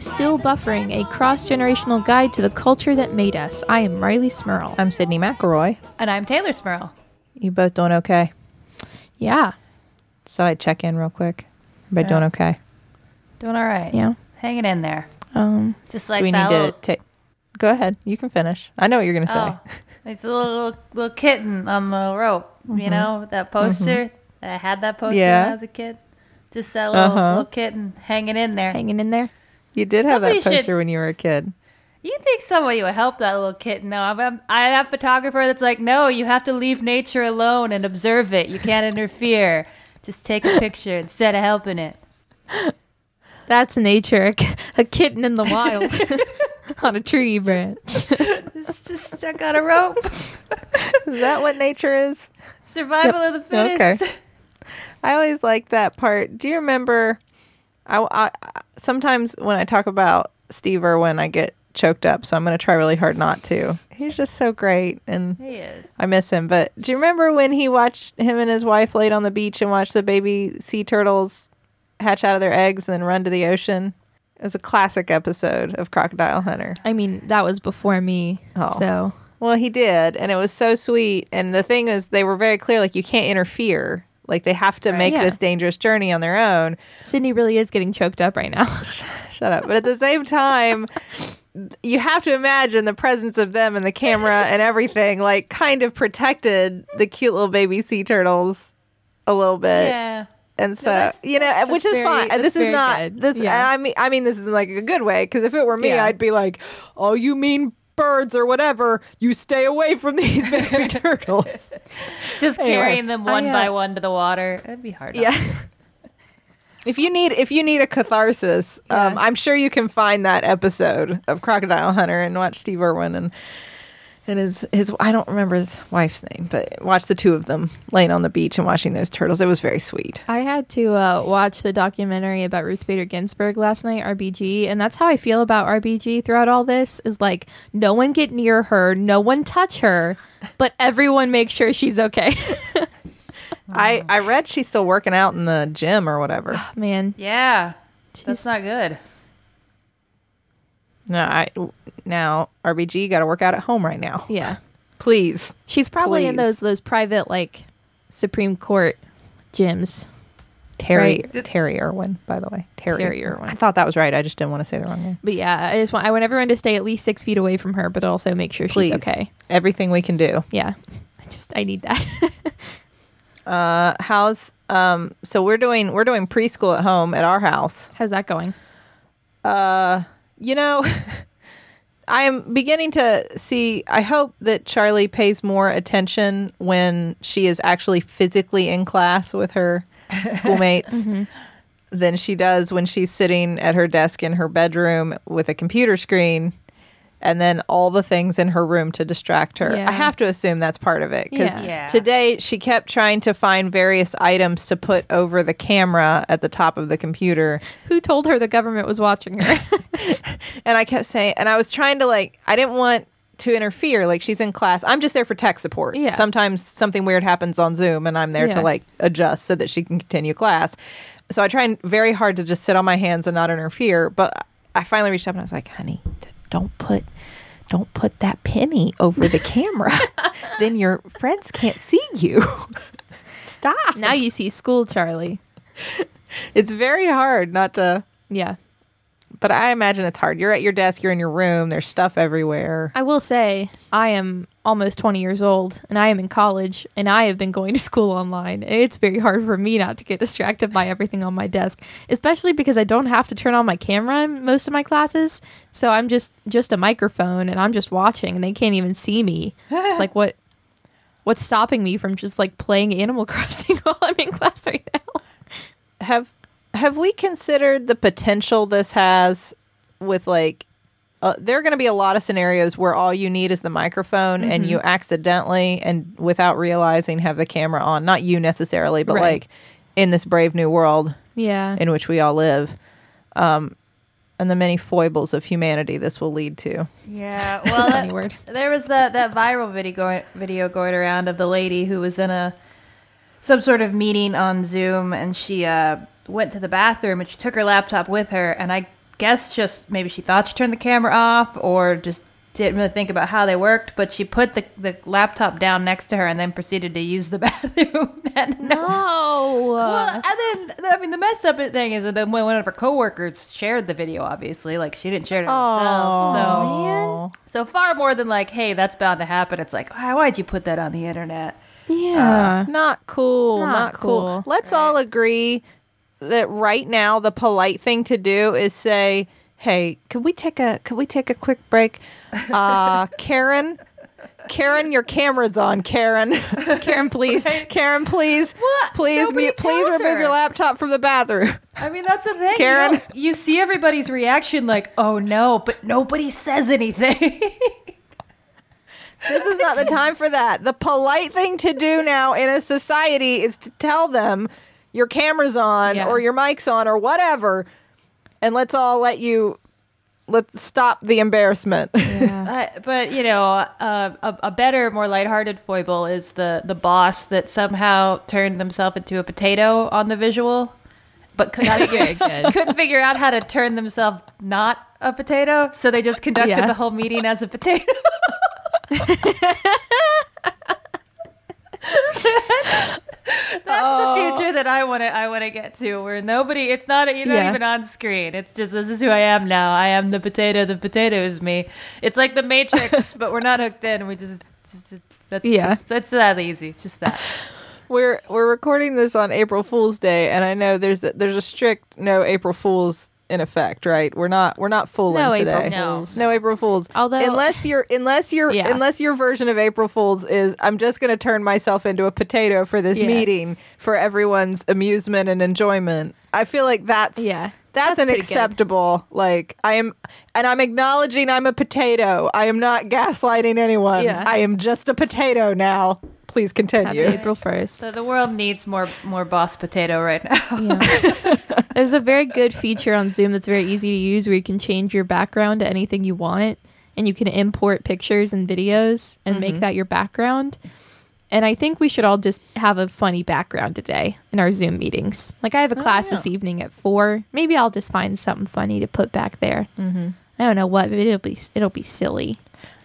Hello, and welcome to Still Buffering, a cross generational guide to the culture that made us. I am Rileigh Smirl. I'm Sydnee McElroy. And I'm Teylor Smirl. You both doing okay? Yeah, So I check in real quick. Everybody doing okay? Doing all right. yeah. Hanging in there. Um, Just like we that need little, to take? Go ahead. You can finish. I know what you're gonna say. oh, like the little, little little kitten on the rope. You know that poster. I had that poster Mm-hmm. Yeah. when I was a kid. Just that little, Uh-huh. little kitten hanging in there. hanging in there. You did have that Somebody poster should- when you were a kid. You think somebody would help that little kitten? No, I'm, I'm, I have a photographer that's like, no, you have to leave nature alone and observe it. You can't interfere. Just take a picture instead of helping it. That's nature, a kitten in the wild on a tree branch. It's just stuck on a rope. Is that what nature is? Survival of the fittest. Okay. fittest. I always like that part. Do you remember? I, I- sometimes when I talk about Steve Irwin, I get choked up. So I'm going to try really hard not to. He's just so great, and He is. I miss him. But do you remember when he watched him and his wife laid on the beach and watched the baby sea turtles hatch out of their eggs and then run to the ocean? It was a classic episode of Crocodile Hunter. I mean, that was before me. Oh. So, Well, he did, and it was so sweet. And the thing is, they were very clear like, you can't interfere. Like, they have to Right. make Yeah. this dangerous journey on their own. Sydnee really is getting choked up right now. Shut up. But at the same time, you have to imagine the presence of them and the camera and everything, like, kind of protected the cute little baby sea turtles a little bit. Yeah. And so, that's- you know, which is very- fine. And this is not good. this. Yeah. I mean, I mean, this isn't like a good way because if it were me, Yeah. I'd be like, "Oh, you mean birds or whatever? You stay away from these baby turtles." Just Anyway. carrying them one I, uh, by one to the water. That'd be hard. yeah. if you need, if you need a catharsis, um, I'm sure you can find that episode of Crocodile Hunter and watch Steve Irwin and and his his. I don't remember his wife's name, but watch the two of them laying on the beach and watching those turtles. It was very sweet. I had to uh, watch the documentary about Ruth Bader Ginsburg last night, RBG, and that's how I feel about RBG throughout all this. Is like no one get near her, no one touch her, but everyone make sure she's okay. I I read she's still working out in the gym or whatever. Man, Yeah. she's- That's not good. No, I now RBG got to work out at home right now. yeah, Please, she's probably in those those private like Supreme Court gyms. Terry Right. Terry Irwin, by the way, Terry, Terry Irwin. I thought that was right. I just didn't want to say the wrong name. But yeah, I just want I want everyone to stay at least six feet away from her, but also make sure Please, she's okay. Everything we can do. Yeah, I just I need that. Uh, how's um? So we're doing we're doing preschool at home at our house. How's that going? Uh, you know, I am beginning to see. I hope that Charlie pays more attention when she is actually physically in class with her schoolmates mm-hmm. than she does when she's sitting at her desk in her bedroom with a computer screen and then all the things in her room to distract her. Yeah. I have to assume that's part of it because Yeah. Yeah. today she kept trying to find various items to put over the camera at the top of the computer. Who told her the government was watching her? And I kept saying, and I was trying to like, I didn't want to interfere. Like she's in class. I'm just there for tech support. Yeah. Sometimes something weird happens on Zoom and I'm there Yeah. to like adjust so that she can continue class. So I tried very hard to just sit on my hands and not interfere. But I finally reached up and I was like, honey, d- don't put. Don't put that penny over the camera. then your friends can't see you. Stop. now you see school, Charlie. It's very hard not to Yeah. But I imagine it's hard. You're at your desk, you're in your room, there's stuff everywhere. I will say I am almost 20 years old and I am in college and I have been going to school online. It's very hard for me not to get distracted by everything on my desk, especially because I don't have to turn on my camera in most of my classes. So I'm just just a microphone and I'm just watching and they can't even see me. It's like what what's stopping me from just like playing Animal Crossing while I'm in class right now? Have have we considered the potential this has with like uh, there are going to be a lot of scenarios where all you need is the microphone and Mm-hmm. you accidentally and without realizing have the camera on. Not you necessarily, but Right. like in this brave new world Yeah. in which we all live. Um and the many foibles of humanity this will lead to. Yeah. Well, that- word. there was that that viral video going video going around of the lady who was in a some sort of meeting on Zoom and she uh went to the bathroom and she took her laptop with her, and I guess just maybe she thought she turned the camera off or just didn't really think about how they worked, but she put the, the laptop down next to her and then proceeded to use the bathroom. and No. well, and then I mean the messed up thing is that then one of her coworkers shared the video. Obviously, like she didn't share it herself. So man. so far more than like, hey, that's bound to happen. It's like, why, why'd you put that on the internet? Yeah. Uh, Not cool. Not Not, cool. cool. Let's all agree that right now the polite thing to do is say, "Hey, could we take a could we take a quick break?" Uh, Karen, Karen, your camera's on. Karen, Karen, please. Karen, please, What? please, Nobody please remove her. your laptop from the bathroom. I mean, that's the thing, Karen. You, know, you see everybody's reaction, like, oh no, but nobody says anything. This is not the time for that. The polite thing to do now in a society is to tell them your camera's on Yeah. or your mic's on or whatever, and let's all let you let's stop the embarrassment. Yeah. Uh, but you know, uh, a, a better, more lighthearted foible is the the boss that somehow turned themselves into a potato on the visual, but could not Very good. couldn't figure out how to turn themselves not a potato, so they just conducted Yeah. the whole meeting as a potato. That's the oh. future that I want to I want to get to, where nobody, it's not you're not Yeah. even on screen. It's just this is who I am now. I am the potato. The potato is me. It's like the Matrix, but we're not hooked in. We just just that's Yeah. just, that's that easy. It's just that. we're we're recording this on April Fool's Day, and I know there's a, there's a strict no April Fools in effect, right? We're not we're not fooling No today. April Fools. No April Fools. Although- unless your unless your Yeah. unless your version of April Fools is I'm just going to turn myself into a potato for this Yeah. meeting for everyone's amusement and enjoyment. I feel like that's Yeah. That's, That's an pretty good. acceptable. Like I am, and I'm acknowledging I'm a potato. I am not gaslighting anyone. Yeah. I am just a potato now. Please Happy continue. April 1st. So the world needs more more boss potato right now. Yeah. There's a very good feature on Zoom that's very easy to use where you can change your background to anything you want and you can import pictures and videos and make that your background. And I think we should all just have a funny background today in our Zoom meetings. Like I have a class this evening at four. Maybe I'll just find something funny to put back there. Mm-hmm. I don't know what, but it'll be it'll be silly.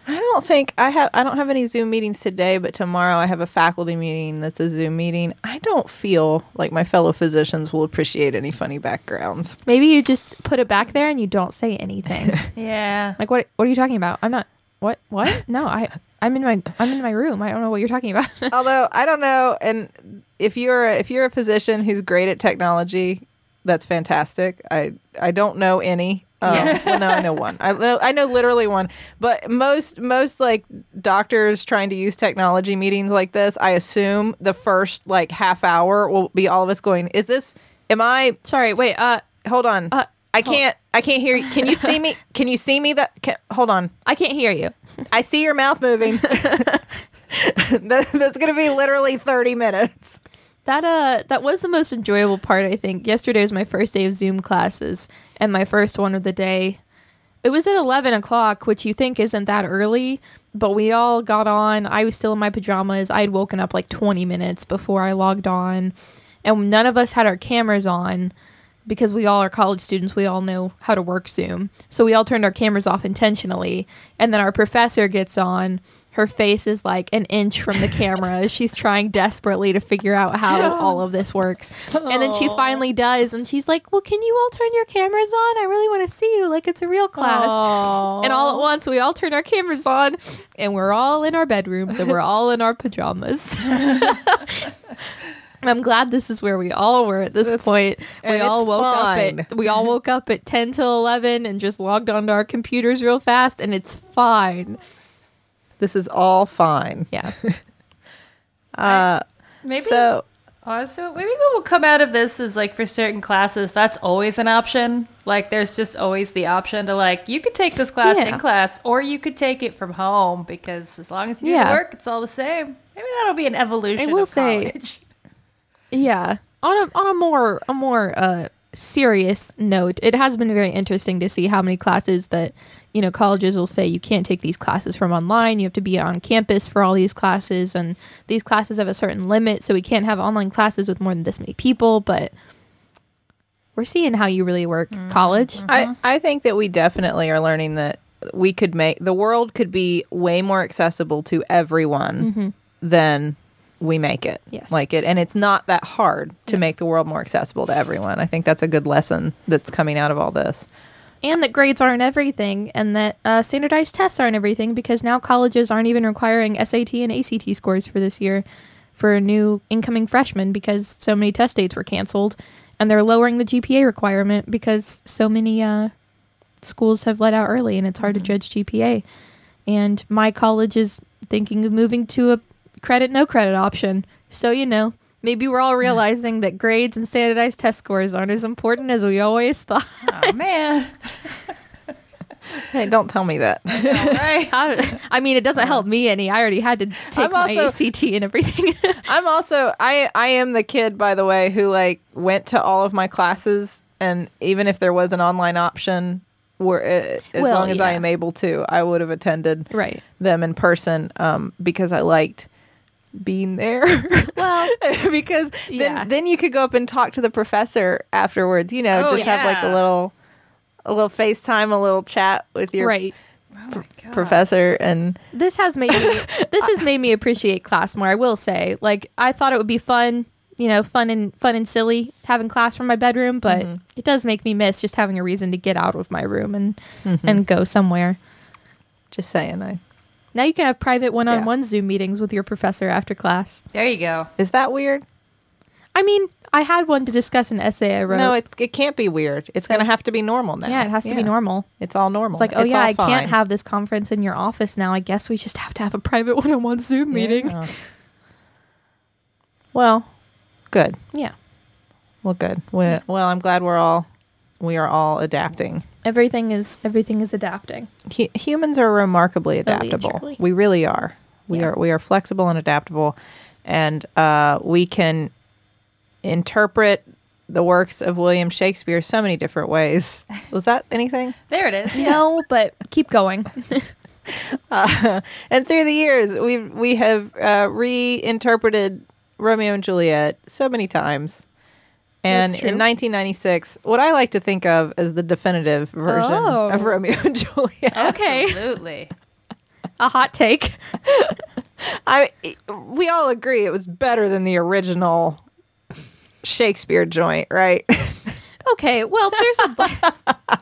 I don't think I have. I don't have any Zoom meetings today, but tomorrow I have a faculty meeting. That's a Zoom meeting. I don't feel like my fellow physicians will appreciate any funny backgrounds. Maybe you just put it back there and you don't say anything. yeah. like what? What are you talking about? I'm not. What? What? No, I. I'm in my. I'm in my room. I don't know what you're talking about. Although I don't know, and if you're a, if you're a physician who's great at technology, that's fantastic. I I don't know any. Um, well, no, I know one. I know, I know literally one. But most most like doctors trying to use technology meetings like this, I assume the first like half hour will be all of us going, "Is this? Am I? Sorry. Wait. Uh, Hold on. Uh, I can't. I can't hear you. Can you see me? Can you see me? That can, hold on. I can't hear you. I see your mouth moving. that, that's gonna be literally thirty minutes. That uh that was the most enjoyable part I think. Yesterday was my first day of Zoom classes and my first one of the day. It was at eleven o'clock, which you think isn't that early, but we all got on. I was still in my pajamas. I had woken up like twenty minutes before I logged on. And none of us had our cameras on because we all are college students. We all know how to work Zoom. So we all turned our cameras off intentionally. And then our professor gets on. Her face is like an inch from the camera. She's trying desperately to figure out how all of this works. And then she finally does. And she's like, Well, can you all turn your cameras on? I really want to see you. Like it's a real class. And all at once, we all turn our cameras on and we're all in our bedrooms and we're all in our pajamas. I'm glad this is where we all were at this That's- point. We all woke fine. up at we all woke up at 10 till 11 and just logged onto our computers real fast and it's fine. This is all fine. Yeah. Uh, Maybe so Also, maybe what will come out of this is like for certain classes, that's always an option. Like there's just always the option to like you could take this class Yeah. in class or you could take it from home because as long as you do Yeah. the work, it's all the same. Maybe that'll be an evolution. I will of say- Yeah. On a on a more a more uh serious note, it has been very interesting to see how many classes that you know colleges will say you can't take these classes from online. You have to be on campus for all these classes, and these classes have a certain limit, so we can't have online classes with more than this many people. But we're seeing how you really work mm-hmm. college. I, I think that we definitely are learning that we could make the world could be way more accessible to everyone mm-hmm. than we make it. Yes. Like it and it's not that hard to make the world more accessible to everyone. I think that's a good lesson that's coming out of all this. And that grades aren't everything and that uh, standardized tests aren't everything because now colleges aren't even requiring SAT and ACT scores for this year for new incoming freshmen because so many test dates were canceled and they're lowering the GPA requirement because so many uh, schools have let out early and it's hard to judge GPA and my college is thinking of moving to a credit no credit option. So you know maybe we're all realizing that grades and standardized test scores aren't as important as we always thought Oh man. Hey, don't tell me that. All right. How, I mean, it doesn't help me any. I already had to take I'm my also- ACT and everything. I'm also I I am the kid by the way who like went to all of my classes and even if there was an online option where uh, as Well, long as I am able to I would have attended right. them in person um because I liked being there Well, because Yeah. then then you could go up and talk to the professor afterwards you know Oh, just have like a little a little FaceTime a little chat with your right. Oh professor and This has made me. this has made me appreciate class more. I will say, like, I thought it would be fun, you know, fun and fun and silly having class from my bedroom, but Mm-hmm. it does make me miss just having a reason to get out of my room and Mm-hmm. and go somewhere. just saying I Now you can have private one-on-one Zoom meetings with your professor after class. There you go. is that weird I mean, I had one to discuss an essay I wrote. no it, it can't be weird it's So- gonna have to be normal now yeah, it has to be normal. It's all normal. It's like, oh yeah, I fine. can't have this conference in your office now. I guess we just have to have a private one-on-one Zoom meeting. Yeah. Well, good. Yeah. Well, good. We, Well, I'm glad we're all we are all adapting. Everything is everything is adapting. Hu- humans are remarkably adaptable. We really are. We Yeah. are we are flexible and adaptable, and uh, we can interpret the works of William Shakespeare so many different ways. Was that anything? There it is. No, but keep going. Uh, and through the years, we we have uh, reinterpreted Romeo and Juliet so many times. And in 1996, what I like to think of as the definitive version Oh. of Romeo and Juliet. Okay. Absolutely. A hot take. I we all agree it was better than the original Shakespeare joint, right? Okay, well, there's a.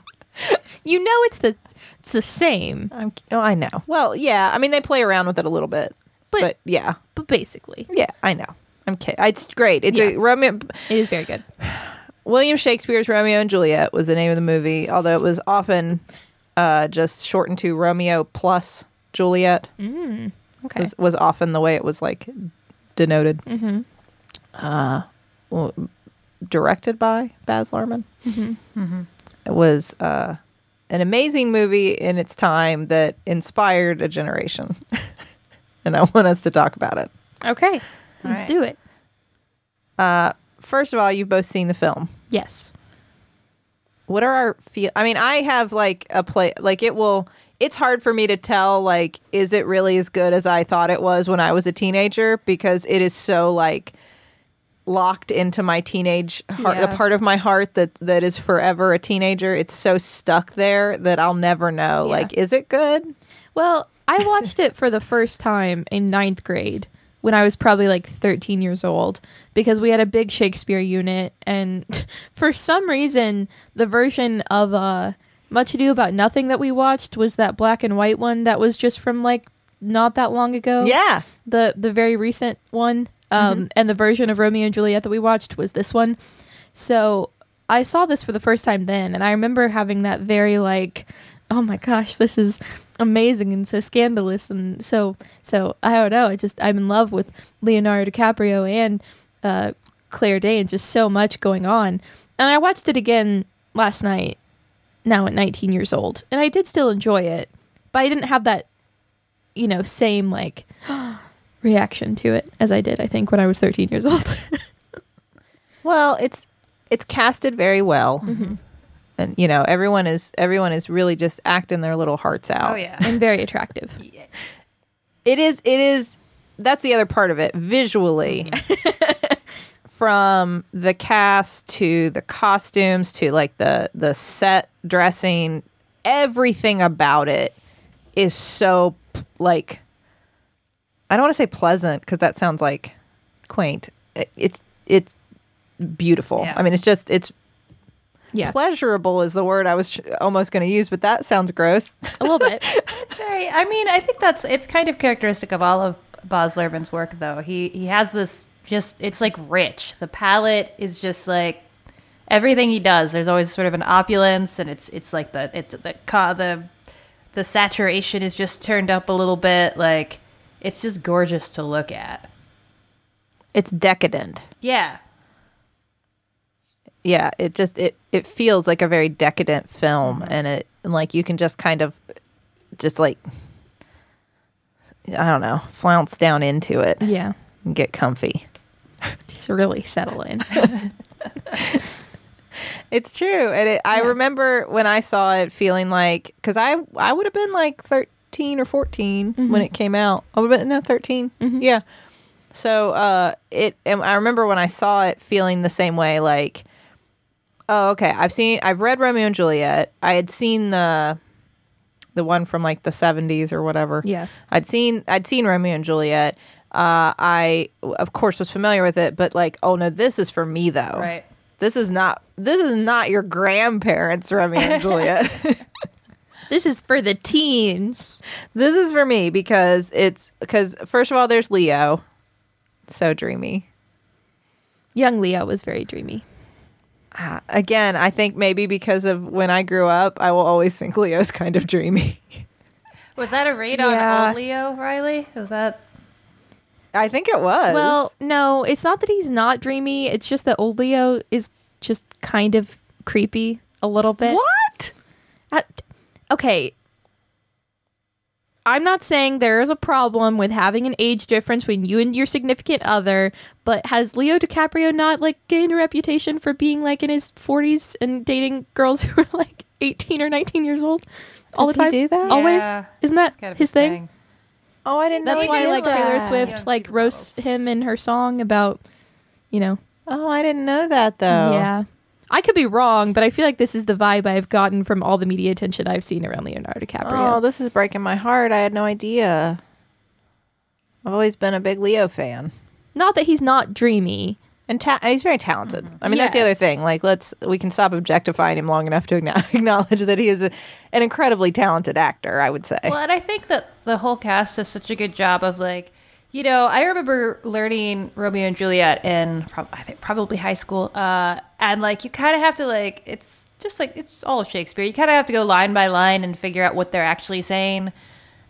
you know, it's the it's the same, I'm, oh, I know. Well, yeah. I mean, they play around with it a little bit, but but, yeah, but basically, yeah. I know. I'm kidding. It's great. It's a Yeah. Romeo. it is very good. William Shakespeare's Romeo and Juliet was the name of the movie, although it was often uh, just shortened to Romeo plus Juliet. Mm, okay. Was, was often the way it was like denoted. Mm-hmm. Uh, well, directed by Baz Luhrmann. Mm-hmm. It was uh, an amazing movie in its time that inspired a generation, and I want us to talk about it. Okay, let's right. do it. Uh, first of all, you've both seen the film. Yes. what are our feel i mean i have like a play like it will it's hard for me to tell like is it really as good as i thought it was when i was a teenager because it is so like locked into my teenage heart the part of my heart that that is forever a teenager it's so stuck there that i'll never know Yeah. like is it good Well, I watched it for the first time in ninth grade when I was probably like 13 years old because we had a big Shakespeare unit. And for some reason, the version of uh, Much Ado About Nothing that we watched was that black and white one that was just from like not that long ago. yeah The, the very recent one. Um, And the version of Romeo and Juliet that we watched was this one. So I saw this for the first time then. And I remember having that very like, oh my gosh, this is amazing and so scandalous and so so I don't know. I just I'm in love with Leonardo DiCaprio and uh, Claire Danes. Just so much going on. And I watched it again last night. Now at 19 years old, and I did still enjoy it, but I didn't have that, you know, same like reaction to it as I did. I think when I was 13 years old. well it's it's casted very well Mm-hmm. And you know everyone is everyone is really just acting their little hearts oh, out Oh yeah. and very attractive. it is it is that's the other part of it visually mm-hmm. from the cast to the costumes to like the the set dressing, everything about it is so like I don't want to say pleasant because that sounds like quaint. It- It's it's beautiful. Yeah. I mean, it's just it's Yeah, pleasurable is the word I was ch- almost going to use, but that sounds gross. a little bit. Very. I mean, I think that's it's kind of characteristic of all of Baz Luhrmann's work, though. He he has this just it's like rich. The palette is just like everything he does. There's always sort of an opulence, and it's it's like the it's the ca- the the saturation is just turned up a little bit. Like it's just gorgeous to look at. it's decadent. Yeah. Yeah it just it it feels like a very decadent film mm-hmm. and it and like you can just kind of just like i don't know flounce down into it. Yeah, and get comfy. Just really settle in. it's true and it, i Yeah. remember when i saw it feeling like because i i would have been like 13 or 14 when mm-hmm. it came out. I would have been no 13 mm-hmm. yeah. So uh it and i remember when i saw it feeling the same way like oh okay i've seen i've read romeo and juliet i had seen the the one from like the 70s or whatever Yeah. i'd seen i'd seen romeo and juliet uh i of course was familiar with it but like oh no this is for me though Right. this is not this is not your grandparents romeo and juliet This is for the teens. this is for me because it's because first of all there's leo so dreamy Young Leo was very dreamy. Uh, again i think maybe because of when i grew up i will always think leo's kind of dreamy Was that a raid Yeah. on old Leo Rileigh? Is that i think it was Well, no, it's not that he's not dreamy. It's just that old Leo is just kind of creepy a little bit. what Uh, okay. I'm not saying there is a problem with having an age difference between you and your significant other, but has Leo DiCaprio not like gained a reputation for being like in his 40s and dating girls who are like 18 or 19 years old all Does the he time? do that? Always? Yeah. Isn't that kind of his thing? oh i didn't know That's why did like Taylor. Swift like roasts him in her song about, you know, oh i didn't know that though yeah. I could be wrong, but I feel like this is the vibe I've gotten from all the media attention I've seen around Leonardo DiCaprio. oh this is breaking my heart i had no idea i've always been a big leo fan Not that he's not dreamy. And ta- he's very talented. I mean, that's the other thing. Like, let's we can stop objectifying him long enough to acknowledge that he is a, an incredibly talented actor. I would say. Well, and I think that the whole cast does such a good job of like, you know, I remember learning Romeo and Juliet in prob- I think probably high school, uh, and like you kind of have to like it's just like it's all of Shakespeare. You kind of have to go line by line and figure out what they're actually saying,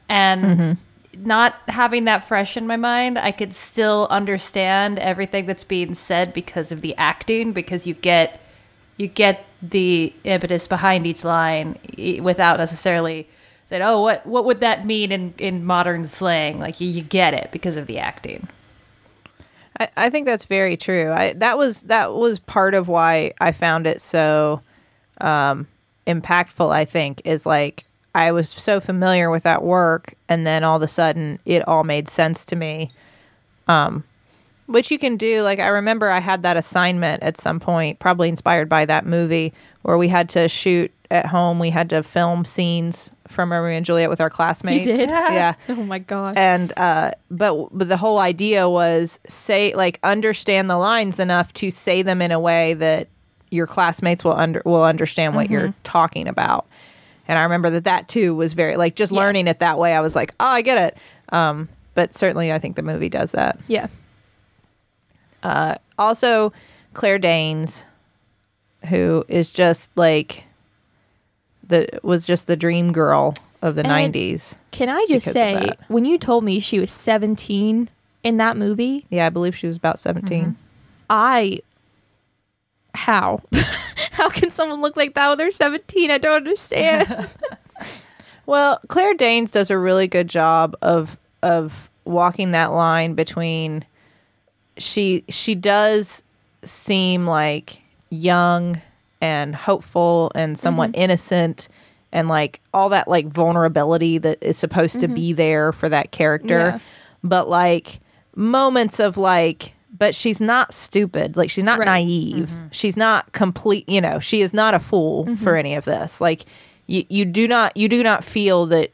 and not having that fresh in my mind, I could still understand everything that's being said because of the acting, because you get you get the impetus behind each line without necessarily that oh what what would that mean in in modern slang like you, you get it because of the acting I, I think that's very true. I that was that was part of why I found it so um, impactful. I think is like I was so familiar with that work, and then all of a sudden it all made sense to me. Um, which you can do. Like I remember I had that assignment at some point, probably inspired by that movie, where we had to shoot at home. We had to film scenes from Romeo and Juliet with our classmates. did? yeah Oh my god. and uh but but the whole idea was say like understand the lines enough to say them in a way that your classmates will under will understand what you're talking about and i remember that that too was very like just Yeah. learning it that way i was like oh i get it um but certainly i think the movie does that yeah. Uh, also claire danes who is just like the was just the dream girl of the And- 90s Can I just say when you told me she was 17 in that movie, yeah i believe she was about 17 mhm. I how how can someone look like that when they're 17? I don't understand. Well, Claire Danes does a really good job of of walking that line between she she does seem like young and hopeful and somewhat mm-hmm. innocent and like all that like vulnerability that is supposed to mm-hmm. be there for that character Yeah. but like moments of like but she's not stupid. Like she's not Right. naive. Mm-hmm. She's not complete. You know, she is not a fool for any of this. Like you, you do not, you do not feel that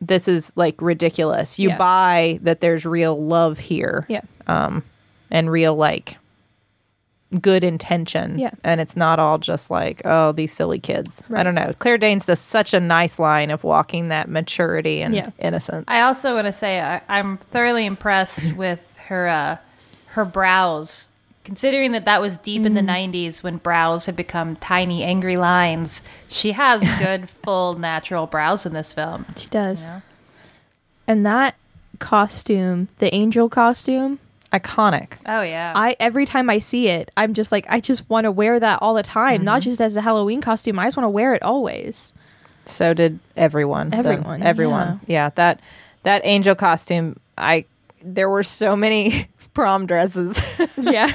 this is like ridiculous. You Yeah. buy that there's real love here Yeah. Um and real like good intention. Yeah. And it's not all just like, oh, these silly kids. I don't know. Claire Danes does such a nice line of walking that maturity and Yeah. innocence. I also want to say I, I'm thoroughly impressed with her uh, her brows. Considering that that was deep in the '90s when brows had become tiny, angry lines, she has good, full, natural brows in this film. She does. Yeah. And that costume, the angel costume, Iconic. Oh yeah, I every time I see it, I'm just like I just want to wear that all the time, not Mm-hmm. just as a Halloween costume. I just want to wear it always. So did everyone. The- Everyone, everyone. Yeah. That that angel costume. I there were so many prom dresses. Yeah.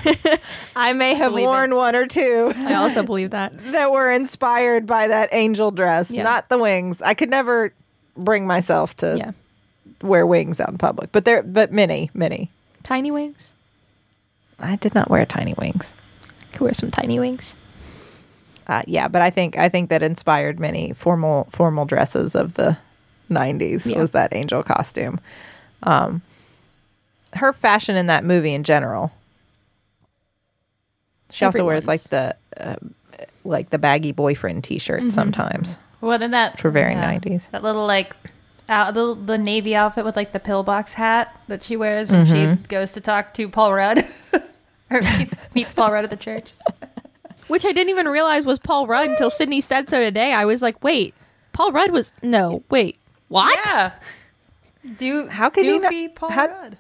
I may have Believe it. worn one or two I also believe that. that were inspired by that angel dress, Yeah. not the wings. I could never bring myself to Yeah. wear wings out in public, but there, but many, many. Tiny wings. I did not wear tiny wings. Could wear some tiny wings. Uh, yeah, but I think I think that inspired many formal formal dresses of the '90s Yeah. was that angel costume. Um, her fashion in that movie in general. She also wears like the uh, like the baggy boyfriend T-shirts sometimes. well, then that For very yeah, 90s. That little like. Out, the, the navy outfit with like the pillbox hat that she wears when she mm-hmm. goes to talk to Paul Rudd, or she meets Paul Rudd at the church. Which I didn't even realize was Paul Rudd until Sydnee said so today. I was like, wait, Paul Rudd was no, wait, what? Yeah. Do How could you be Paul how- Rudd?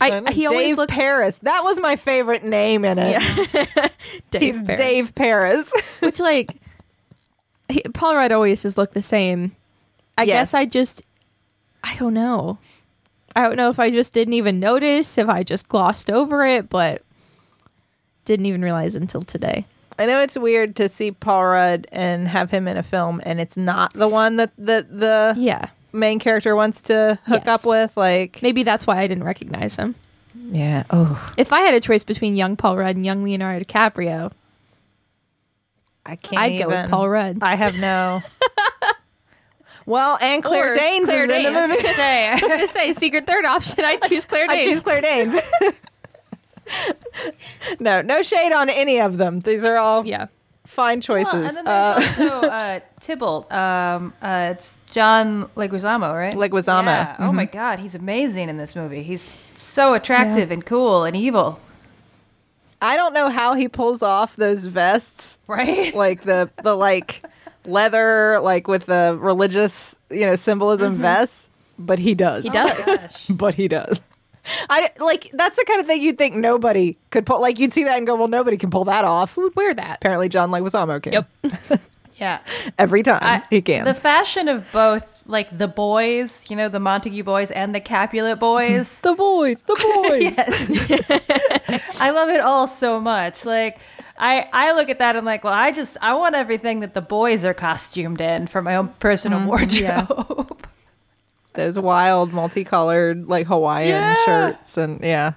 I, he always looks Paris. That was my favorite name in it. Yeah. Dave He's Paris. Dave Paris. Which like he, Paul Rudd always has looked the same. I Yes. guess I just I don't know. I don't know if I just didn't even notice, if I just glossed over it, but didn't even realize until today. I know it's weird to see Paul Rudd and have him in a film, and it's not the one that the the Yeah. main character wants to hook Yes. up with. Like, Maybe that's why I didn't recognize him. yeah, oh, If I had a choice between young Paul Rudd and young Leonardo DiCaprio, I can't. I'd go with. Paul Rudd. I have no. well, and Claire Or Danes Claire is in the Danes. movie. Say, I was gonna say secret third option. I choose Claire Danes. I choose Claire Danes. no, no shade on any of them. These are all yeah. fine choices. Well, and then Uh, there's also uh, Tybalt. Um, uh, it's John Leguizamo, right? Leguizamo. Yeah. Oh my Mhm. God, he's amazing in this movie. He's so attractive and cool and evil, I don't know how he pulls off those vests. right? like the the like leather like with the religious you know symbolism mm-hmm. vests but he does He does. Oh gosh. but he does i like that's the kind of thing you'd think nobody could pull like you'd see that and go well nobody can pull that off Who would wear that? apparently john leguizamo can Yep. Yeah. every time I- he can The fashion of both, like the boys, you know, the Montague boys and the Capulet boys. the boys the boys yes. I love it all so much. Like I I look at that and I'm like, well, I just I want everything that the boys are costumed in for my own personal mm-hmm. wardrobe. yeah. those wild multicolored like hawaiian Yeah. shirts and yeah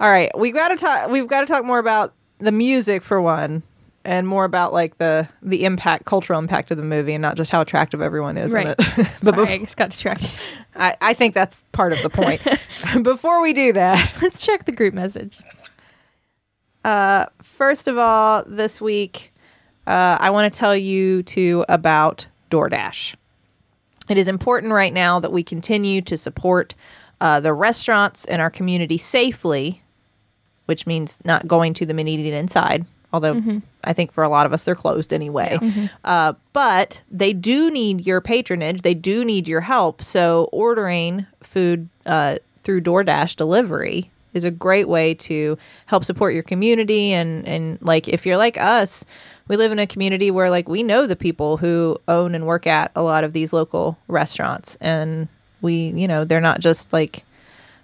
all right we gotta talk we've got to talk more about the music for one and more about like the the impact cultural impact of the movie and not just how attractive everyone is Right. in it but Sorry, bef- I just got distracted. I, I think that's part of the point before we do that Let's check the group message. First of all this week uh, i want to tell you two about doordash It is important right now that we continue to support uh, the restaurants in our community safely, which means not going to them and eating inside. Although I think for a lot of us they're closed anyway. Uh, but they do need your patronage. They do need your help. So ordering food uh, through DoorDash delivery is a great way to help support your community. And and like if you're like us we live in a community where like we know the people who own and work at a lot of these local restaurants. And we you know they're not just like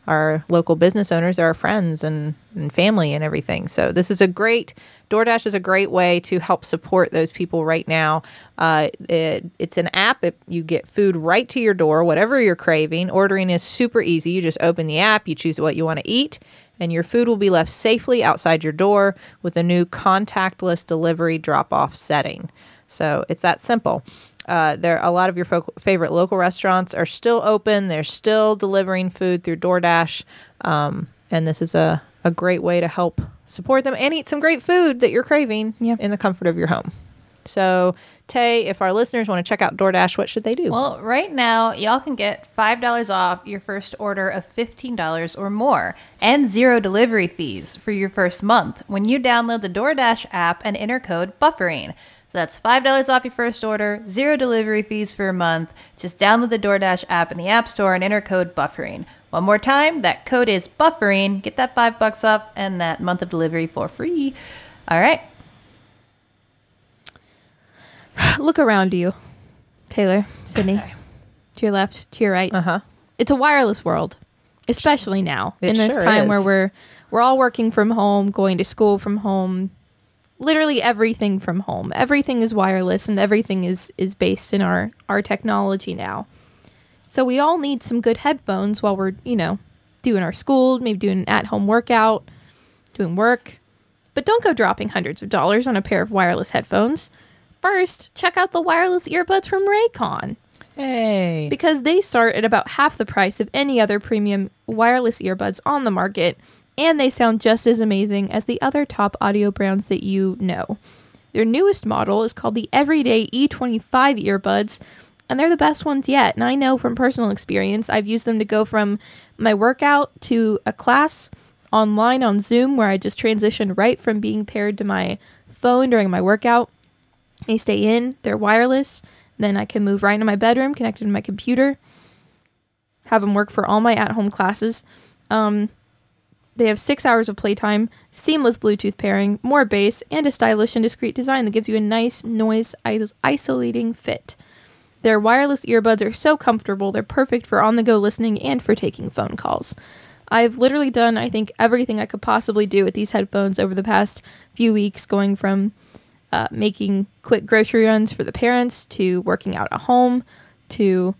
our local business owners are our friends and, and family and everything. So this is a great DoorDash is a great way to help support those people right now. Uh, it, it's an app. It, you get food right to your door, whatever you're craving. Ordering is super easy. You just open the app, you choose what you want to eat, and your food will be left safely outside your door with a new contactless delivery drop off setting. So it's that simple. Uh, there, a lot of your fo- favorite local restaurants are still open. They're still delivering food through DoorDash, um, and this is a, a great way to help support them and eat some great food that you're craving Yeah. in the comfort of your home. So, Tay, if our listeners want to check out DoorDash, what should they do? Well, right now, y'all can get $5 off your first order of $15 or more and zero delivery fees for your first month when you download the DoorDash app and enter code BUFFERING. So that's $5 off your first order, zero delivery fees for a month. Just download the DoorDash app in the App Store and enter code BUFFERING. One more time, that code is BUFFERING. Get that 5 bucks off and that month of delivery for free. All right. Look around you, Teylor, Sydnee. To your left, to your right. Uh huh. It's a wireless world, especially now It in this sure time where we're we're all working from home, going to school from home. Literally everything from home. Everything is wireless, and everything is is based in our our technology now. So we all need some good headphones while we're you know doing our school, maybe doing an at home workout, doing work. But don't go dropping hundreds of dollars on a pair of wireless headphones. First, check out the wireless earbuds from Raycon Hey. because they start at about half the price of any other premium wireless earbuds on the market, and they sound just as amazing as the other top audio brands that you know. Their newest model is called the Everyday E25 earbuds, and they're the best ones yet. And I know from personal experience, I've used them to go from my workout to a class online on Zoom where I just transition right from being paired to my phone during my workout. They stay in, they're wireless. Then I can move right into my bedroom, connected to my computer, have them work for all my at home classes. Um, they have six hours of playtime, seamless Bluetooth pairing, more bass, and a stylish and discreet design that gives you a nice noise is- isolating fit. Their wireless earbuds are so comfortable, they're perfect for on the go listening and for taking phone calls. I've literally done, I think, everything I could possibly do with these headphones over the past few weeks, going from uh, making quick grocery runs for the parents to working out at home to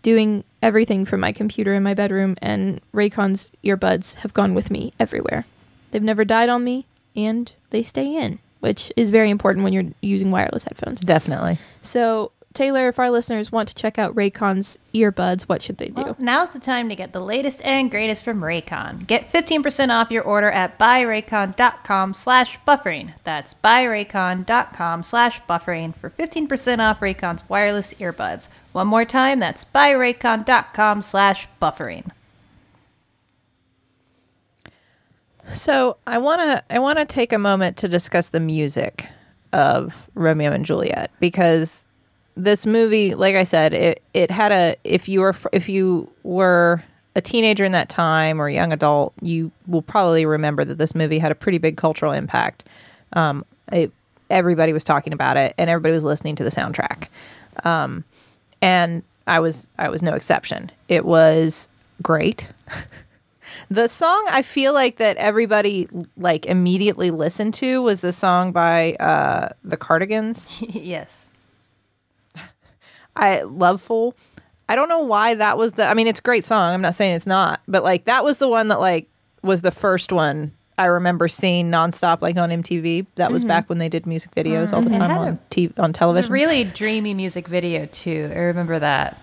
doing everything from my computer in my bedroom. And Raycon's earbuds have gone with me everywhere. They've never died on me and they stay in, which is very important when you're using wireless headphones. Definitely. So, Teylor, if our listeners want to check out Raycon's earbuds, what should they do? Well, now's the time to get the latest and greatest from Raycon. Get 15% off your order at buyraycon.com slash buffering. That's buyraycon.com slash buffering for 15% off Raycon's wireless earbuds. One more time, that's buyraycon.com slash buffering. So I want to I want to take a moment to discuss the music of Romeo and Juliet because this movie, like I said, it it had a if you were if you were a teenager in that time or a young adult, you will probably remember that this movie had a pretty big cultural impact. Um, it, everybody was talking about it, and everybody was listening to the soundtrack. Um, and I was I was no exception. It was great. The song I feel like that everybody like immediately listened to was the song by uh the Cardigans. yes. I Lovefool. I don't know why that was the I mean it's a great song. I'm not saying it's not, but like that was the one that like was the first one I remember seeing nonstop like on MTV. That was back when they did music videos all the time had on a- t- on It was television. a really dreamy music video, too. I remember that.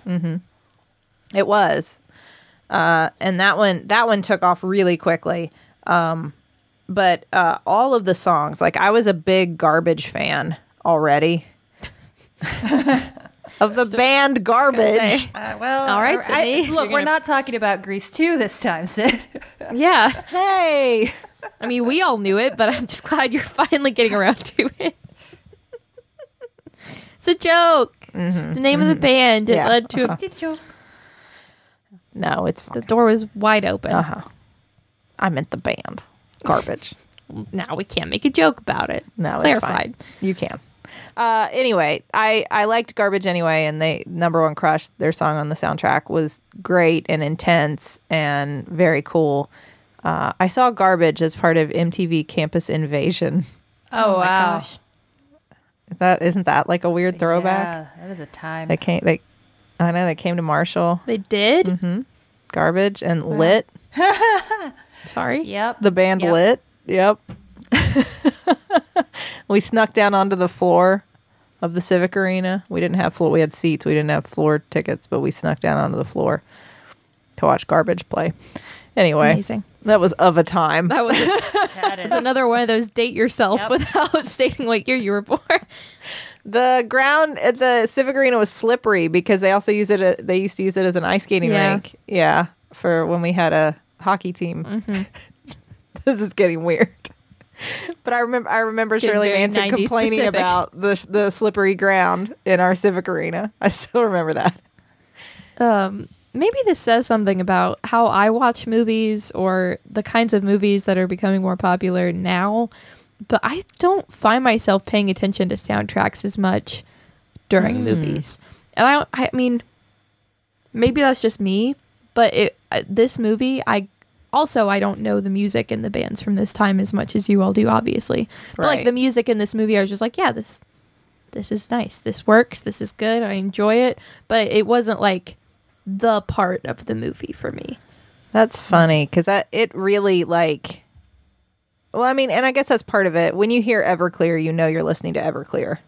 It was. Uh, and that one that one took off really quickly. Um, but uh, all of the songs, like I was a big garbage fan already. of the band Garbage. Uh, well, All right, I- Sydnee. look, You're we're not talking about Grease 2 this time, Sid. Yeah. Hey. I mean, we all knew it, but I'm just glad you're finally getting around to it. it's a joke. It's the name of the band. It Yeah. led to Uh-huh. No, it's the door was wide open. Uh-huh. I meant the band. Garbage. Now we can't make a joke about it. No, it's fine. clarified. You can. Uh, anyway, I I liked Garbage anyway, and they number one crush. Their song on the soundtrack was great and intense and very cool. Uh, I saw Garbage as part of MTV Campus Invasion. Oh, my wow. gosh. That isn't that like a weird throwback? Yeah, that was a time. They came. They, I know they came to Marshall. They did? Mm-hmm. Garbage and Lit. Sorry. Yep. The band Yep. Lit. Yep. we snuck down onto the floor of the Civic Arena. We didn't have floor. We had seats. We didn't have floor tickets, but we snuck down onto the floor to watch Garbage play. Anyway, Amazing. that was of a time. That was That is- it's another one of those date yourself Yep. without stating what year you were born. The ground at the Civic Arena was slippery because they also use it. They used to use it as an ice skating Yeah. rink. Yeah, for when we had a hockey team. Mm-hmm. this is getting weird. But I remember, I remember Shirley Manson complaining specific. about the the slippery ground in our Civic Arena. I still remember that. um, maybe this says something about how I watch movies or the kinds of movies that are becoming more popular now. But I don't find myself paying attention to soundtracks as much during movies. And I, I mean, maybe that's just me. But it, this movie, I also I don't know the music and the bands from this time as much as you all do, obviously. But like the music in this movie, I was just like, yeah, this this is nice. This works. This is good. I enjoy it. But it wasn't like the part of the movie for me. That's funny because that it really like. Well, I mean, and I guess that's part of it. When you hear Everclear, you know you're listening to Everclear.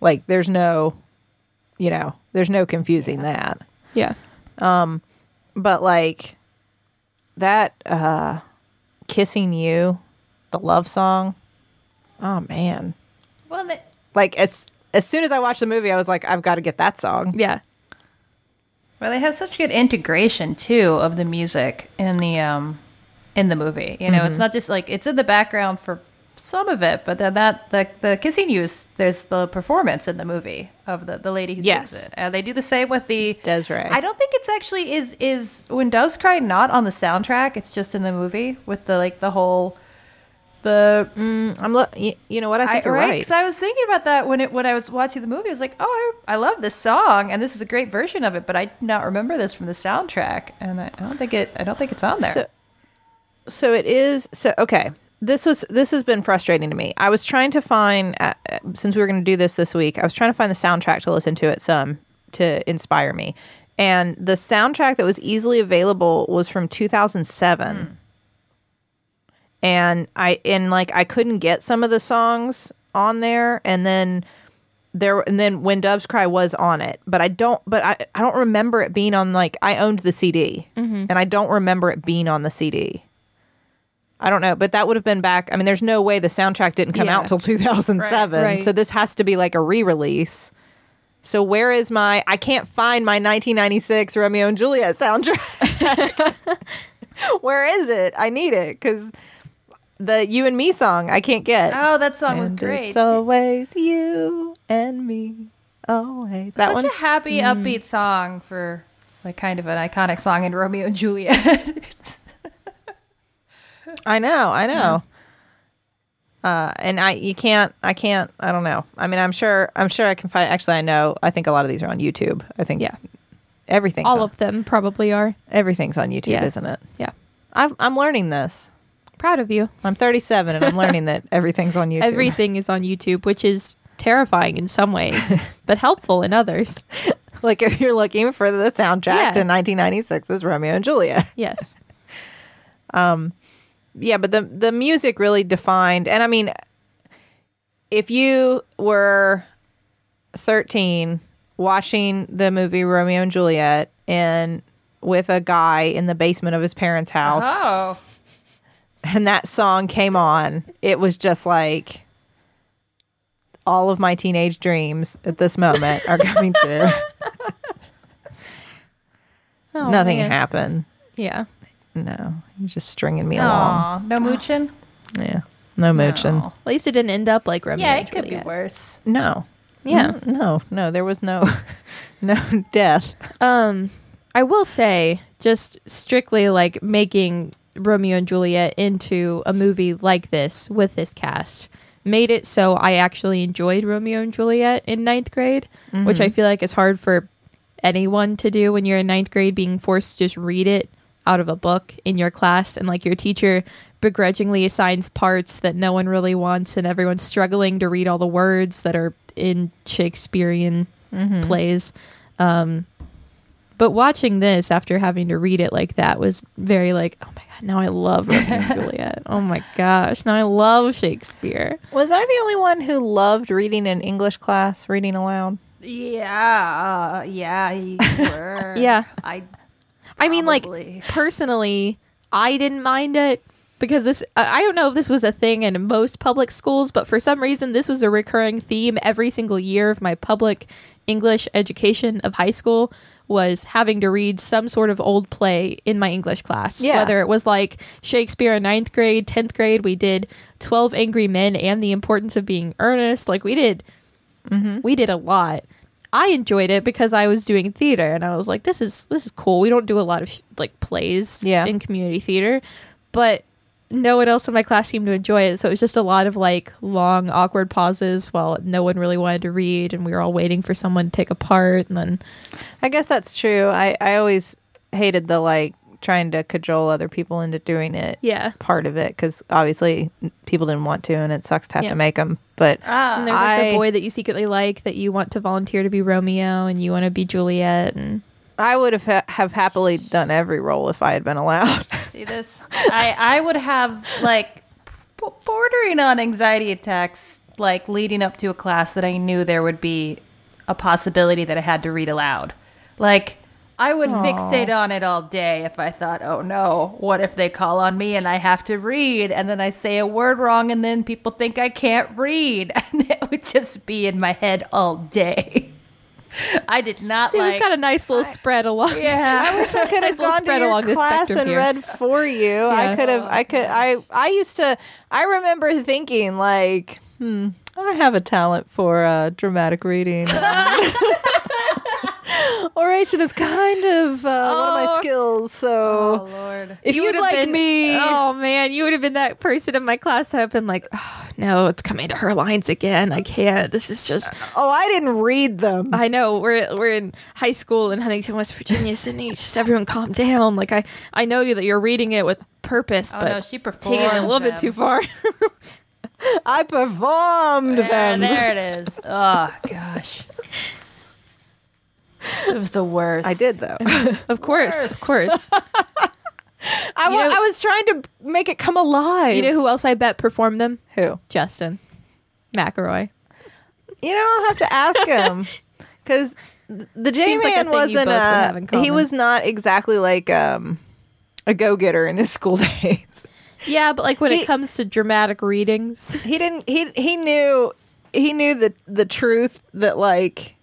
Like, there's no, you know, there's no confusing that. Yeah. Um, But like that uh kissing you, the love song. Oh man. well, they, Like as as soon as I watched the movie, I was like, I've got to get that song. Yeah. well, they have such good integration too of the music in the um in the movie. You know, Mm-hmm. it's not just like it's in the background for some of it, but then that the the is there's the performance in the movie of the the lady who Yes. sings it, and they do the same with the Desiree. I don't think it's actually is is when doves cry not on the soundtrack. It's just in the movie with the like the whole the mm, I'm lo- you, you know what? I think you're right. Because I was thinking about that when it when I was watching the movie. I was like, oh, I, I love this song, and this is a great version of it. But I did not remember this from the soundtrack, and I, I don't think it. I don't think it's on there. So, so it is. So okay, this was this has been frustrating to me. I was trying to find uh, uh, since we were going to do this this week. I was trying to find the soundtrack to listen to it some to inspire me, and the soundtrack that was easily available was from 2007. And I and like I couldn't get some of the songs on there, and then there and then when doves cry was on it but i don't but i, I don't remember it being on like i owned the cd and i don't remember it being on the cd i don't know but that would have been back i mean there's no way the soundtrack didn't come Yeah. out till 2007 Right. so this has to be like a re-release so where is my i can't find my 1996 romeo and juliet soundtrack where is it i need it because the you and me song i can't get oh, that song was great. It's always you and me. Always. That Such one. a happy, upbeat mm. song for like kind of an iconic song in Romeo and Juliet. I know. I know. Uh, and I, you can't. I can't. I don't know. I mean, I'm sure. I'm sure I can find. Actually, I know. I think a lot of these are on YouTube. I think. Yeah. Everything. All of them probably are. everything's on YouTube, Yeah. isn't it? Yeah. I'm, I'm learning this. Proud of you. I'm 37 and I'm learning that everything's on YouTube. Everything is on YouTube, which is terrifying in some ways, but helpful in others. like if you're looking for the soundtrack Yeah. to 1996's Romeo and Juliet. Yes. yeah, but the the music really defined, and I mean, if you were thirteen watching the movie Romeo and Juliet and with a guy in the basement of his parents' house, oh, and that song came on, it was just like all of my teenage dreams at this moment are coming true. Oh, Nothing man. happened. Yeah. No, you're just stringing me along. No mooching. Yeah, no mooching. No. At least it didn't end up like Romeo Yeah, and it could be Juliet. worse. No. Yeah. Mm, No, no, there was no no death. Um, I will say, just strictly like making Romeo and Juliet into a movie like this with this cast made it so I actually enjoyed Romeo and Juliet in ninth grade, which I feel like is hard for anyone to do when you're in ninth grade, being forced to just read it out of a book in your class and like your teacher begrudgingly assigns parts that no one really wants and everyone's struggling to read all the words that are in Shakespearean plays. Um, but watching this after having to read it like that was very like, oh my god, now I love Romeo and Juliet. Oh my gosh, now I love Shakespeare. Was I the only one who loved reading in English class, reading aloud? Yeah, uh, yeah, you were. Yeah. I. I mean, like Probably. personally, I didn't mind it because this. I don't know if this was a thing in most public schools, but for some reason, this was a recurring theme every single year of my public English education of high school was having to read some sort of old play in my English class. Yeah. Whether it was like Shakespeare in ninth grade, tenth grade, we did Twelve Angry Men and the Importance of Being Earnest. Like we did mm-hmm. we did a lot. I enjoyed it because I was doing theater and I was like, this is this is cool. We don't do a lot of like plays Yeah. in community theater, but no one else in my class seemed to enjoy it. So it was just a lot of like long, awkward pauses while no one really wanted to read, and we were all waiting for someone to take a part. And then I guess that's true. I, I always hated the like trying to cajole other people into doing it yeah, part of it because obviously people didn't want to and it sucks to have Yeah. to make them. But Ah, and there's like I- the boy that you secretly like that you want to volunteer to be Romeo, and you want to be Juliet, and I would have ha- have happily done every role if I had been allowed. See this? I I would have like b- bordering on anxiety attacks, like leading up to a class that I knew there would be a possibility that I had to read aloud. Like I would fixate on it all day if I thought, "Oh no, what if they call on me and I have to read and then I say a word wrong and then people think I can't read." And it would just be in my head all day. I did not see, like we've got a nice little spread along. Yeah, I wish I could have gone to your along class and here. read for you. I could have. I could. I. I used to. I remember thinking like, hmm, I have a talent for uh, dramatic reading. Oration is kind of uh, one of my Oh. skills. So Oh lord. if you would would've like been, me, Oh man, you would have been that person in my class I've been like, oh, no, it's coming to her lines again. I can't. This is just. oh, I didn't read them. I know we're we're in high school in Huntington, West Virginia, Sydnee. Just everyone, calm down. Like I, I know you that you're reading it with purpose, Oh but no, she performed. taking it a little bit too far. I performed There, them. there it is. Oh gosh. It was the worst. I did though. of course, of course. I, wa- know- I was trying to make it come alive. You know who else I bet performed them? who? Justin McElroy. You know, I'll have to ask him because the J Seems like a Man thing you wasn't. both would have in uh, he common. was not exactly like um, a go getter in his school days. Yeah, but like when He- it comes to dramatic readings, He didn't. He he knew he knew the the truth that like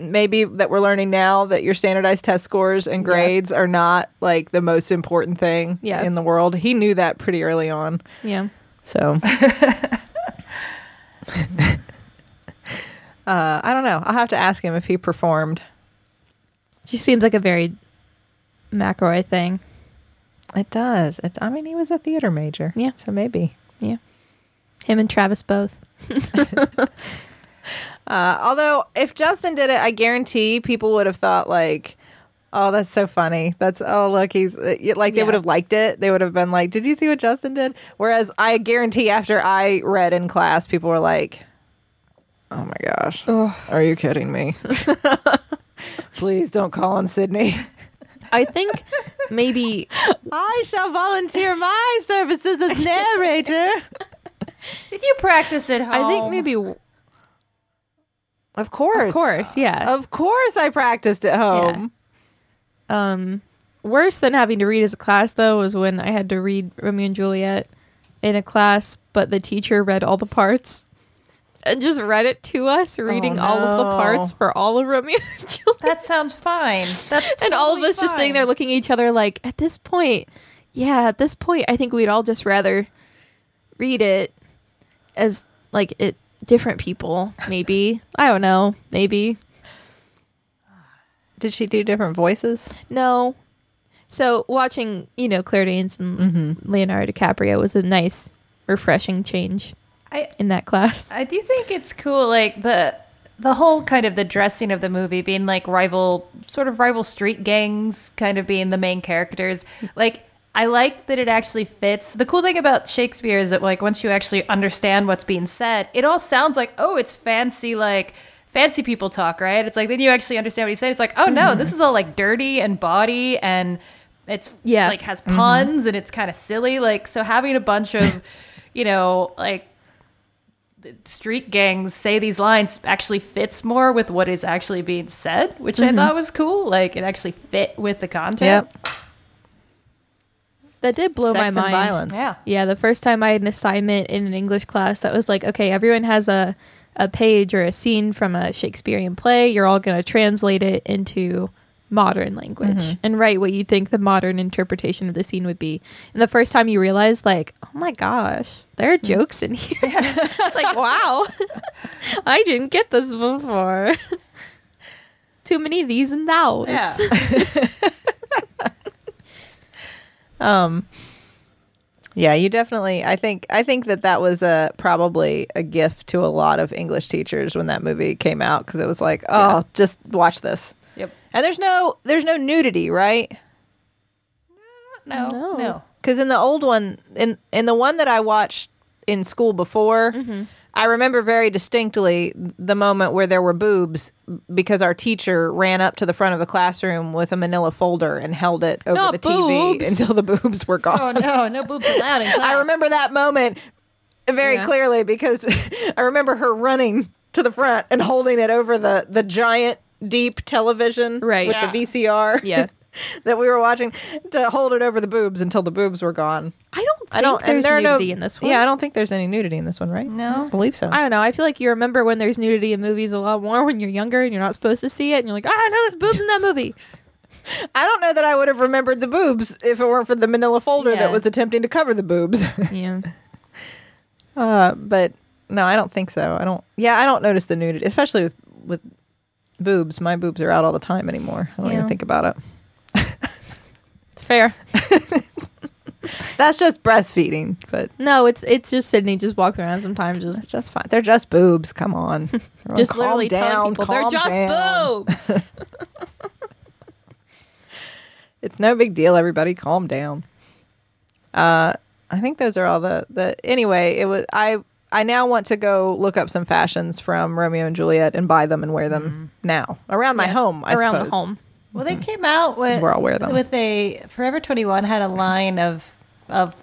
maybe that we're learning now that your standardized test scores and grades are not like the most important thing Yeah. in the world. He knew that pretty early on. yeah. So uh, I don't know. I'll have to ask him if he performed. She seems like a very McElroy thing. It does. It, I mean, he was a theater major. Yeah. So maybe. Yeah. Him and Travis both. Uh, although, if Justin did it, I guarantee people would have thought like, "Oh, that's so funny." That's oh look, he's uh, like they Yeah. would have liked it. They would have been like, "Did you see what Justin did?" Whereas I guarantee after I read in class, people were like, "Oh my gosh, are you kidding me?" Please don't call on Sydnee. I think maybe I shall volunteer my services as narrator. Did you practice at home? I think maybe Of course. of course, yeah. Of course I practiced at home. Um worse than having to read as a class though was when I had to read Romeo and Juliet in a class, but the teacher read all the parts and just read it to us, reading all of the parts for all of Romeo and Juliet. that sounds fine. That's and all of totally us just sitting there looking at each other like at this point yeah at this point i think we'd all just rather read it as like it different people maybe i don't know maybe Did she do different voices? no so watching you know claire danes and mm-hmm. leonardo dicaprio was a nice refreshing change I in that class. I do think it's cool, like the the whole kind of the dressing of the movie being like rival, sort of rival street gangs, kind of being the main characters. Like I like that it actually fits. The cool thing about Shakespeare is that like once you actually understand what's being said, it all sounds like oh, it's fancy, like fancy people talk, right? It's like then you actually understand what he's saying. It's like oh no, mm-hmm. this is all like dirty and bawdy and it's Yeah. like has mm-hmm. puns and it's kind of silly. Like so having a bunch of you know like street gangs say these lines actually fits more with what is actually being said, which I mm-hmm. thought was cool. Like it actually fit with the content. Yep. That did blow Sex my and mind. violence. Yeah. Yeah, the first time I had an assignment in an English class that was like, okay, everyone has a a page or a scene from a Shakespearean play. You're all going to translate it into modern language Mm-hmm. and write what you think the modern interpretation of the scene would be. And the first time you realize, like, oh my gosh, there are Mm. jokes in here. it's like, wow, I didn't get this before. Too many these and thous. Yeah. Um, yeah, you definitely. I think. I think that that was a probably a gift to a lot of English teachers when that movie came out because it was like, oh, Yeah. just watch this. Yep. And there's no there's no nudity, right? No. No. No. Because in the old one, in in the one that I watched in school before, I remember very distinctly the moment where there were boobs because our teacher ran up to the front of the classroom with a Manila folder and held it over Not the TV boobs. until the boobs were gone. Oh no, no boobs allowed in class. I remember that moment very Yeah. clearly because I remember her running to the front and holding it over the the giant deep television Right. with Yeah. the VCR Yeah. that we were watching to hold it over the boobs until the boobs were gone. I don't I don't there's there nudity no, in this one. Yeah, I don't think there's any nudity in this one, right? No. I believe so. I don't know. I feel like you remember when there's nudity in movies a lot more when you're younger and you're not supposed to see it, and you're like, ah, no, there's boobs in that movie. I don't know that I would have remembered the boobs if it weren't for the manila folder Yeah. that was attempting to cover the boobs. Yeah. Uh, but no, I don't think so. I don't. Yeah, I don't notice the nudity, especially with with boobs. My boobs are out all the time anymore. I don't Yeah. even think about it. It's fair. That's just breastfeeding, but No, it's it's just Sydnee just walks around sometimes just it's just fine. They're just boobs. Come on, Everyone just calm literally telling down, people they're calm just down. boobs. It's no big deal. Everybody, calm down. Uh, I think those are all the the. Anyway, it was I. I now want to go look up some fashions from Romeo and Juliet and buy them and wear them now around my Yes, home. I around suppose. the home. Well, they came out with We're all wear them. with a Forever Twenty One had a line of of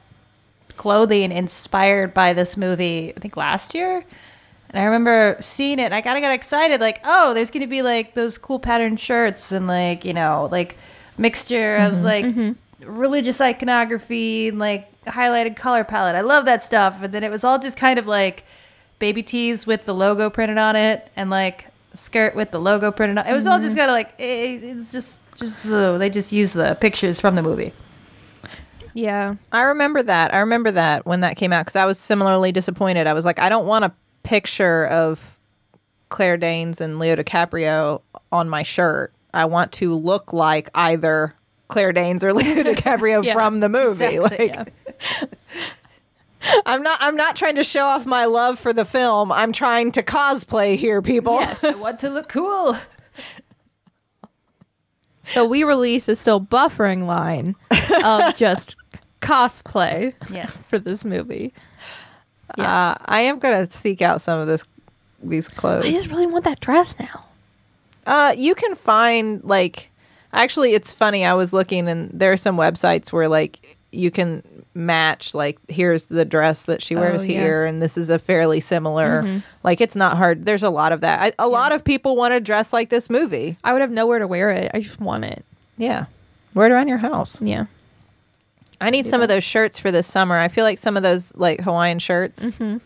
clothing inspired by this movie. I think last year, and I remember seeing it. and I kind of got excited, like, oh, there's going to be like those cool patterned shirts and like you know like mixture of like religious iconography and like highlighted color palette. I love that stuff. And then it was all just kind of like baby tees with the logo printed on it and like skirt with the logo printed on it. It was all just kind of like eh, it's just just uh, they just use the pictures from the movie. Yeah. I remember that. I remember that when that came out because I was similarly disappointed. I was like, I don't want a picture of Claire Danes and Leo DiCaprio on my shirt. I want to look like either Claire Danes or Leo DiCaprio Yeah, from the movie. exactly, like, Yeah. I'm not. I'm not trying to show off my love for the film. I'm trying to cosplay here, people. Yes, I want to look cool. So we release a still buffering line of just cosplay Yes. for this movie. Yes. Uh, I am gonna seek out some of this these clothes. I just really want that dress now. Uh, you can find like actually it's funny. I was looking and there are some websites where like you can match like here's the dress that she wears Oh, yeah. here and this is a fairly similar like it's not hard there's a lot of that I, a lot of people want to dress like this movie I would have nowhere to wear it. I just want it. yeah wear it around your house Yeah. I need some of those shirts for this summer i feel like some of those like hawaiian shirts mm-hmm.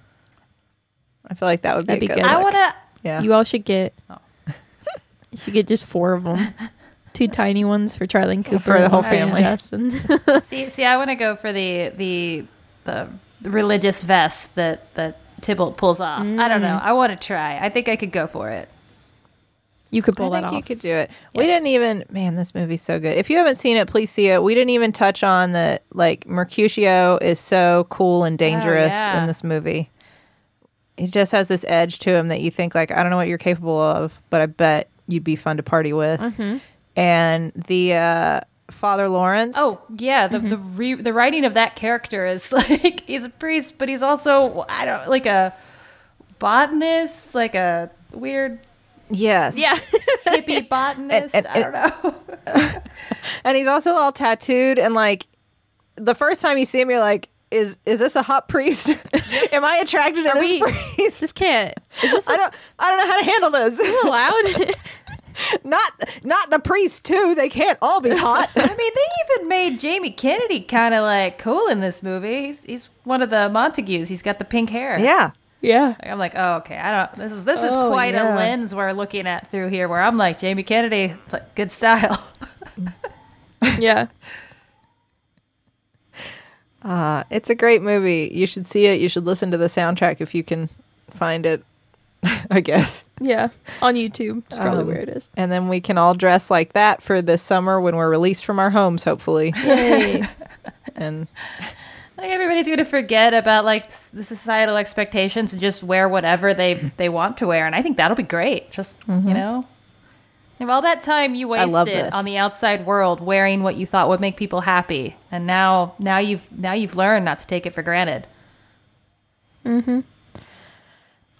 i feel like that would be, That'd a be good good. I want to. yeah You all should get. Oh. You should get just four of them. Two tiny ones for Charlie and Cooper For the whole family. Jess and See, see, I want to go for the the the religious vest that that Tybalt pulls off. I don't mm. know. I want to try. I think I could go for it. You could pull I that think off. you could do it. We didn't even. Man, this movie's so good. If you haven't seen it, please see it. We didn't even touch on that. Like Mercutio is so cool and dangerous yeah. in this movie. He just has this edge to him that you think like I don't know what you're capable of, but I bet you'd be fun to party with. Mm-hmm. And the uh, Father Lawrence. Oh yeah, the the Mm-hmm. re- the writing of that character is like he's a priest, but he's also I don't like a botanist, like a weird yes, yeah. hippie botanist. And- I don't know. and he's also all tattooed and like the first time you see him, you're like, is is this a hot priest? Am I attracted to Are this we- priest? this can't. Is this I don't I don't know how to handle this. Is allowed? not not the priest too. They can't all be hot. I mean, they even made Jamie Kennedy kind of like cool in this movie. He's he's one of the Montagues. He's got the pink hair. yeah. Yeah. I'm like, oh, okay. I don't. This is this is Oh, quite yeah. a lens we're looking at through here. Where I'm like, Jamie Kennedy, like, good style. Yeah. Uh, it's a great movie. You should see it. You should listen to the soundtrack if you can find it. I guess. Yeah. On YouTube. It's probably Um, where it is. And then we can all dress like that for this summer when we're released from our homes, hopefully. Yay. and Like everybody's gonna forget about like the societal expectations and just wear whatever they they want to wear, and I think that'll be great. Just you know, of all that time you wasted on the outside world wearing what you thought would make people happy, and now now you've now you've learned not to take it for granted. Mm-hmm.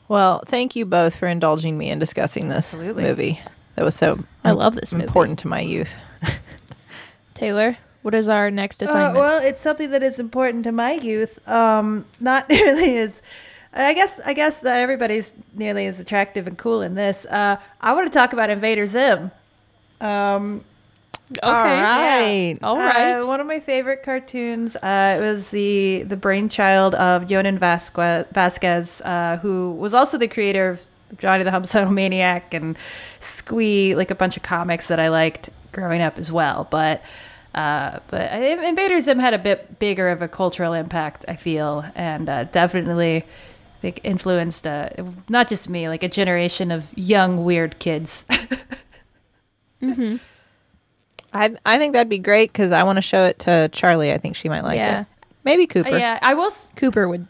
Well, thank you both for indulging me in discussing this Absolutely. movie. That was so I love this movie. important to my youth. Teylor, what is our next assignment? Uh, well, it's something that is important to my youth. Um, not nearly as, I guess, I guess that everybody's nearly as attractive and cool in this. Uh, I want to talk about Invader Zim. Um, okay. All right. All right. uh, one of my favorite cartoons. Uh, it was the the brainchild of Jhonen Vasquez, Vasquez uh, who was also the creator of Johnny the Homicidal Maniac and Squee, like a bunch of comics that I liked growing up as well. But uh, but Invader Zim had a bit bigger of a cultural impact, I feel, and uh, definitely. I think influenced uh, not just me, like a generation of young weird kids. Hmm. I I think that'd be great because I want to show it to Charlie. I think she might like Yeah. it. Maybe Cooper. Yeah, I will. s- Cooper would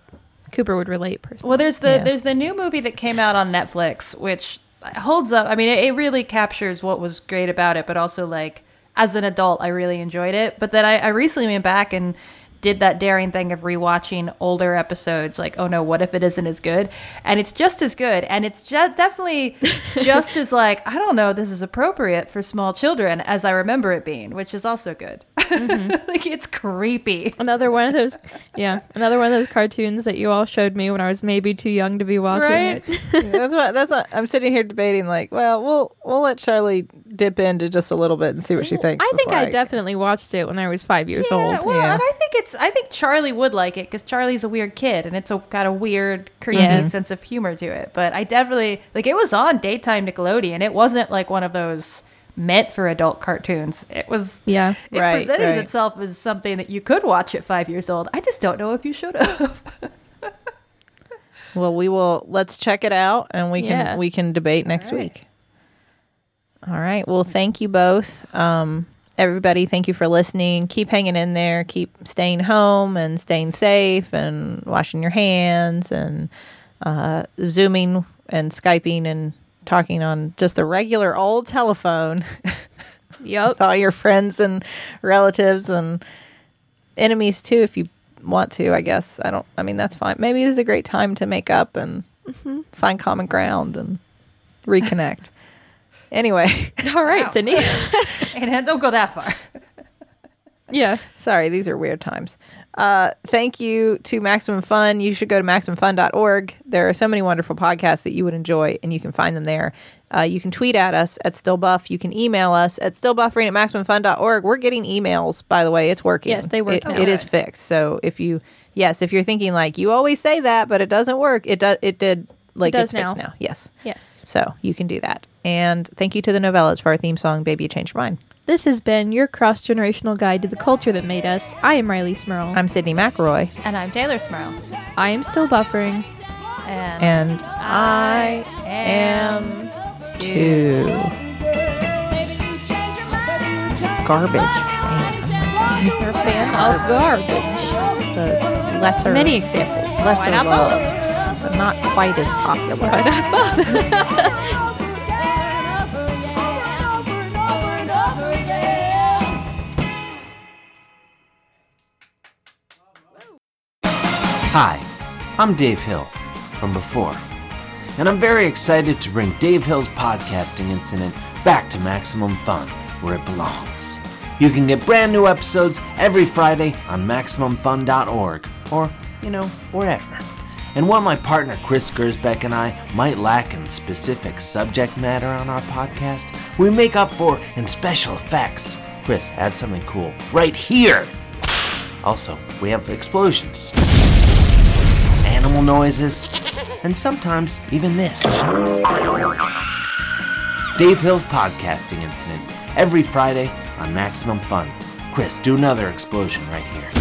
Cooper would relate personally. Well, there's the Yeah. there's the new movie that came out on Netflix, which holds up. I mean, it, it really captures what was great about it, but also like as an adult, I really enjoyed it. But then I, I recently went back and did that daring thing of rewatching older episodes. Like, oh no, what if it isn't as good? And it's just as good, and it's just definitely just as like I don't know, this is appropriate for small children as I remember it being, which is also good. Mm-hmm. like it's creepy. Another one of those, yeah, another one of those cartoons that you all showed me when I was maybe too young to be watching Right? it. that's what that's what I'm sitting here debating. Like, well, we'll we'll let Charlie dip into just a little bit and see what she thinks. I think before I definitely watched it when I was five years old. well, yeah. and I think it's. I think Charlie would like it because Charlie's a weird kid, and it's a got a weird, creepy Yeah. sense of humor to it. But I definitely like. It was on daytime Nickelodeon. It wasn't like one of those meant for adult cartoons. It was. Yeah. It Right, presented right. itself as something that you could watch at five years old. I just don't know if you should have. Well, we will. Let's check it out, and we can we can debate next All right. week. All right. Well, thank you both, um, everybody. Thank you for listening. Keep hanging in there. Keep staying home and staying safe, and washing your hands, and uh, zooming and skyping and talking on just a regular old telephone Yep. with all your friends and relatives and enemies too if you want to i guess i don't i mean that's fine maybe this is a great time to make up and mm-hmm. find common ground and reconnect anyway All right, Sydnee. and don't go that far. yeah. sorry these are weird times uh, thank you to maximum fun. You should go to maximumfun.org there are so many wonderful podcasts that you would enjoy and you can find them there. Uh, you can tweet at us at stillbuff. You can email us at stillbuffering at maximumfun.org we're getting emails by the way. It's working. Yes, they work It- it is fixed. So if you yes if you're thinking like you always say that but it doesn't work it does it did like does it's fixed now. now yes Yes. so you can do that and thank you to the Nouvellas for our theme song baby you changed your mind This has been your cross generational guide to the culture that made us. I am Rileigh Smirl. i'm Sydnee McElroy And I'm Teylor Smirl. I am still buffering. And, and I am two. Garbage fan. You're a fan of garbage. The lesser, Many examples. lesser Why not loved, but not quite as popular. Why not both? Hi, I'm Dave Hill from before, and I'm very excited to bring Dave Hill's podcasting incident back to Maximum Fun, where it belongs. You can get brand new episodes every Friday on MaximumFun.org, or, you know, wherever. And while my partner Chris Gersbeck and I might lack in specific subject matter on our podcast, we make up for in special effects. Chris, add something cool right here. Also, we have explosions animal noises, and sometimes even this. Dave Hill's podcasting incident every Friday on Maximum Fun. Chris, do another explosion right here.